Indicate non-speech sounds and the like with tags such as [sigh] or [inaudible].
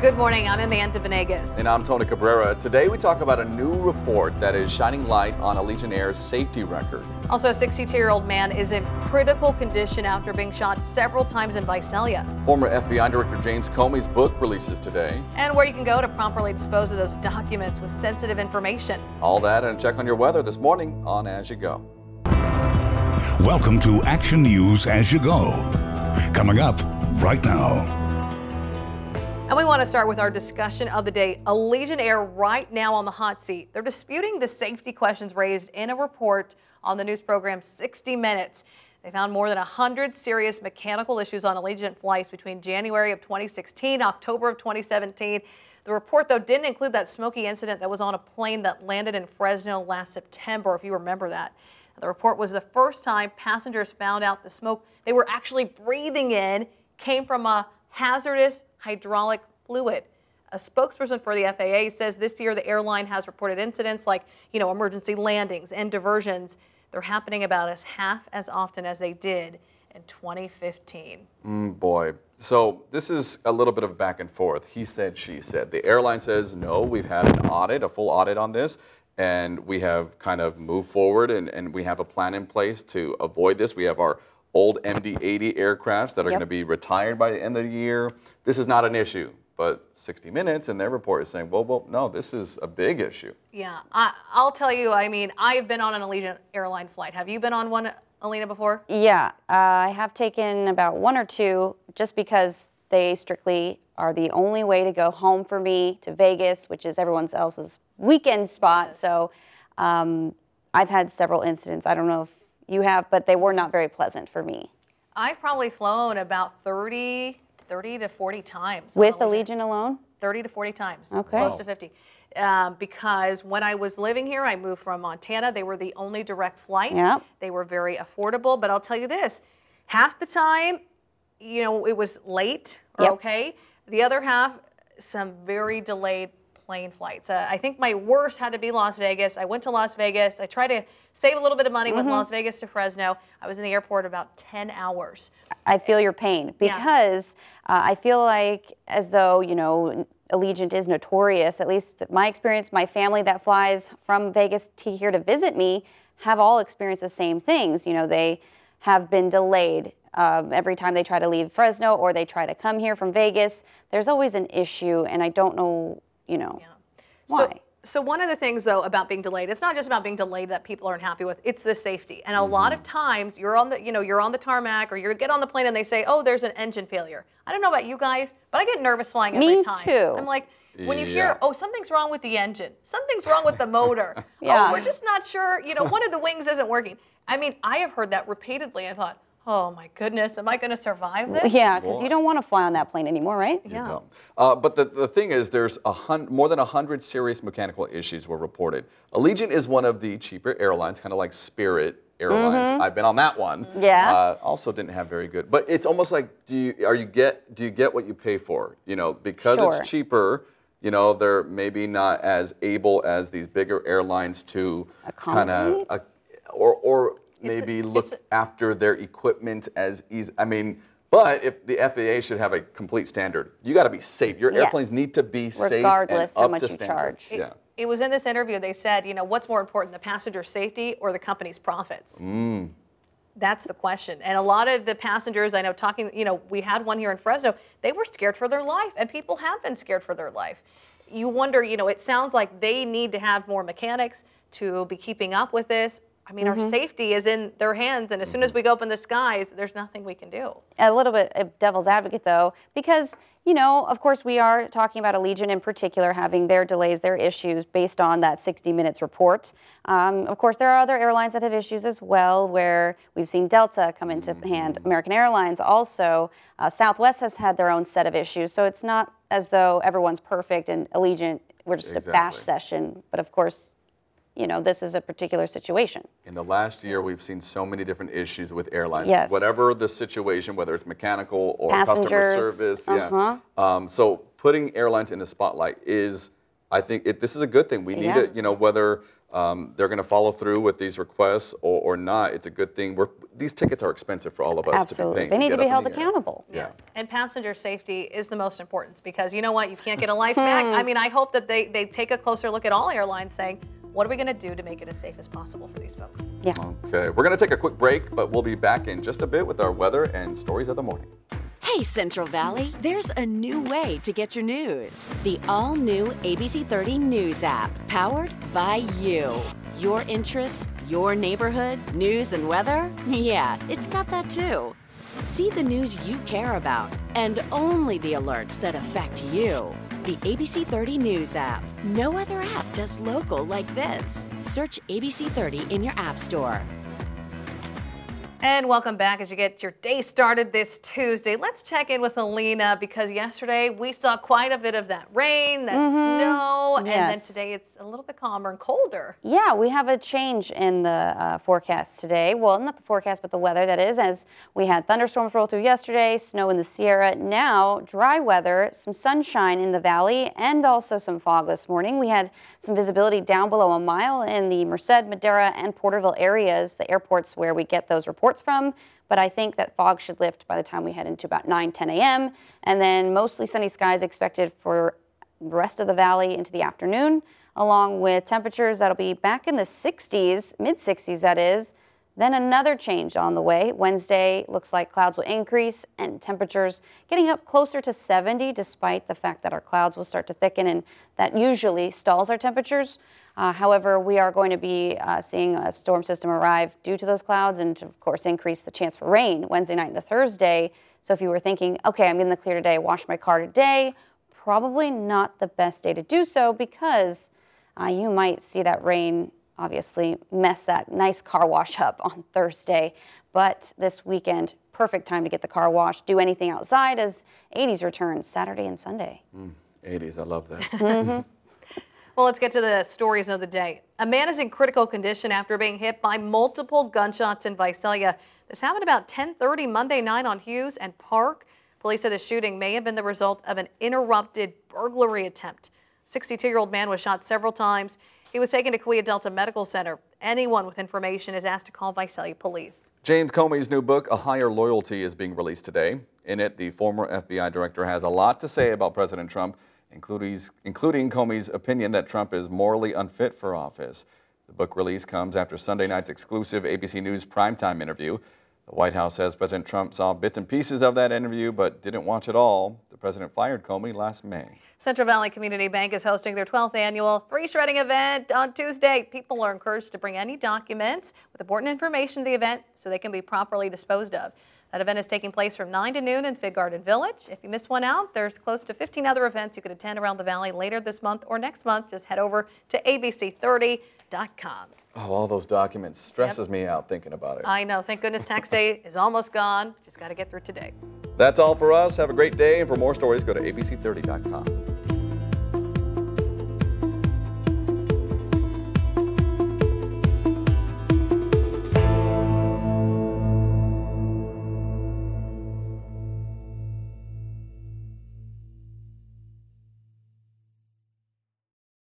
Good morning. I'm Amanda Venegas. And I'm Tony Cabrera. Today we talk about a new report that is shining light on Allegiant Air's safety record. Also, a 62 year old man is in critical condition after being shot several times in Visalia. Former FBI Director James Comey's book releases today. And where you can go to properly dispose of those documents with sensitive information. All that and a check on your weather this morning on As You Go. Welcome to Action News As You Go. Coming up right now. And we want to start with our discussion of the day. Allegiant Air right now on the hot seat. They're disputing the safety questions raised in a report on the news program 60 Minutes. They found more than 100 serious mechanical issues on Allegiant flights between January of 2016, October of 2017. The report, though, didn't include that smoky incident that was on a plane that landed in Fresno last September, if you remember that. The report was the first time passengers found out the smoke they were actually breathing in came from a hazardous hydraulic fluid. A spokesperson for the FAA says this year the airline has reported incidents like, you know, emergency landings and diversions. They're happening about as half as often as they did in 2015. Mm, boy. So this is a little bit of back and forth. He said, she said. The airline says, no, we've had an audit, a full audit on this, and we have kind of moved forward and, and we have a plan in place to avoid this. We have our old MD-80 aircrafts that are yep. going to be retired by the end of the year. This is not an issue. But 60 Minutes in their report is saying, well, well, no, this is a big issue. Yeah, I, will tell you. I mean, I've been on an Allegiant airline flight. Have you been on one, Alina, before? Yeah, uh, I have taken about one or two, just because they strictly are the only way to go home for me to Vegas, which is everyone else's weekend spot. So um, I've had several incidents. I don't know if you have, but they were not very pleasant for me. I've probably flown about 30 30 to 40 times. With the Legion alone? 30 to 40 times. Okay. Close to 50. Um, because when I was living here, I moved from Montana. They were the only direct flight. Yep. They were very affordable. But I'll tell you this half the time, you know, it was late or yep. okay. The other half, some very delayed plane flights. Uh, I think my worst had to be Las Vegas. I went to Las Vegas. I tried to save a little bit of money, mm-hmm. Las Vegas to Fresno. I was in the airport about 10 hours. I feel your pain because yeah. uh, I feel like as though, you know, Allegiant is notorious, at least my experience, my family that flies from Vegas to here to visit me have all experienced the same things. You know, they have been delayed um, every time they try to leave Fresno or they try to come here from Vegas. There's always an issue, and I don't know you know, yeah. why? So, so one of the things though about being delayed, it's not just about being delayed that people aren't happy with. It's the safety. And a mm-hmm. lot of times you're on the, you know, you're on the tarmac or you get on the plane and they say, "Oh, there's an engine failure." I don't know about you guys, but I get nervous flying Me every time. too. I'm like, when you hear, "Oh, something's wrong with the engine. Something's wrong with the motor." [laughs] yeah. Oh, we're just not sure, you know, one of the wings isn't working. I mean, I have heard that repeatedly. I thought, oh my goodness, am I going to survive this? Yeah, because you don't want to fly on that plane anymore, right? You yeah. Uh, but the, the thing is, there's a hun- more than 100 serious mechanical issues were reported. Allegiant is one of the cheaper airlines, kind of like Spirit Airlines. Mm-hmm. I've been on that one. Yeah. Uh, also didn't have very good, but it's almost like do you are you get do you get what you pay for? You know, because sure. it's cheaper. You know, they're maybe not as able as these bigger airlines to kind of, or or maybe a, look a, after their equipment as easy. I mean, but if the FAA should have a complete standard, you got to be safe. Your yes. airplanes need to be Regardless safe Regardless how much you standard. charge. It, yeah. It was in this interview. They said, you know, what's more important, the passenger safety or the company's profits? Mm. That's the question. And a lot of the passengers I know talking, you know, we had one here in Fresno, they were scared for their life, and people have been scared for their life. You wonder, you know, it sounds like they need to have more mechanics to be keeping up with this. I mean, mm-hmm. our safety is in their hands, and as soon as we go open the skies, there's nothing we can do. A little bit of devil's advocate, though, because you know, of course, we are talking about Allegiant in particular having their delays, their issues based on that 60 Minutes report. Um, of course, there are other airlines that have issues as well, where we've seen Delta come into hand. American Airlines also. Uh, Southwest has had their own set of issues, so it's not as though everyone's perfect and Allegiant, we're just exactly. a bash session. But of course, you know, this is a particular situation. In the last year, we've seen so many different issues with airlines. Yes. Whatever the situation, whether it's mechanical or Passengers, customer service. uh-huh. Yeah. Um, so putting airlines in the spotlight is I think it, this is a good thing. We need Yeah. it, you know, whether um, they're going to follow through with these requests or, or not. It's a good thing. We're, these tickets are expensive for all of us to be Absolutely. paying. They need get to be held the air. accountable. Yeah. Yes. And passenger safety is the most important because you know what? You can't get a life back. Hmm. I mean, I hope that they, they take a closer look at all airlines saying, what are we going to do to make it as safe as possible for these folks? Yeah. Okay, we're going to take a quick break, but we'll be back in just a bit with our weather and stories of the morning. Hey, Central Valley, there's a new way to get your news. The all new ABC 30 News app, powered by you. Your interests, your neighborhood, news and weather? [laughs] Yeah, it's got that too. See the news you care about and only the alerts that affect you. The ABC 30 News app. No other app does local like this. Search ABC 30 in your App Store. And welcome back as you get your day started this Tuesday. Let's check in with Alina because yesterday we saw quite a bit of that rain, that snow, and then. Today it's a little bit calmer and colder. Yeah, we have a change in the uh, forecast today. Well, not the forecast, but the weather, that is, as we had thunderstorms roll through yesterday, snow in the Sierra. Now, dry weather, some sunshine in the valley, and also some fog this morning. We had some visibility down below a mile in the Merced, Madera, and Porterville areas, the airports where we get those reports from. But I think that fog should lift by the time we head into about 9, 10 a.m. And then mostly sunny skies expected for the rest of the valley into the afternoon, along with temperatures that'll be back in the 60s, mid 60s, that is. Then another change on the way. Wednesday looks like clouds will increase and temperatures getting up closer to 70, despite the fact that our clouds will start to thicken, and that usually stalls our temperatures. Uh, however, we are going to be uh, seeing a storm system arrive due to those clouds, and to, of course, increase the chance for rain Wednesday night into Thursday. So if you were thinking, okay, I'm in the clear today, wash my car today, probably not the best day to do so because uh, you might see that rain obviously mess that nice car wash up on [laughs] Thursday. But this weekend, perfect time to get the car washed, do anything outside as 80s return Saturday and Sunday. Mm, 80s, I love that. [laughs] Mm-hmm. Well, let's get to the stories of the day. A man is in critical condition after being hit by multiple gunshots in Visalia. This happened about 10:30 Monday night on Hughes and Park. Police said the shooting may have been the result of an interrupted burglary attempt. 62-year-old man was shot several times. He was taken to Kaweah Delta Medical Center. Anyone with information is asked to call Visalia Police. James Comey's new book, A Higher Loyalty, is being released today. In it, the former FBI director has a lot to say about President Trump, including, including Comey's opinion that Trump is morally unfit for office. The book release comes after Sunday night's exclusive ABC News primetime interview. The White House says President Trump saw bits and pieces of that interview but didn't watch it all. The president fired Comey last May. Central Valley Community Bank is hosting their 12th annual free shredding event on Tuesday. People are encouraged to bring any documents with important information to the event so they can be properly disposed of. That event is taking place from 9 to noon in Fig Garden Village. If you miss one out, there's close to 15 other events you could attend around the valley later this month or next month. Just head over to abc30.com. Oh, all those documents stresses me out thinking about it. I know. Thank goodness tax day [laughs] is almost gone. Just got to get through today. That's all for us. Have a great day. And for more stories, go to abc30.com.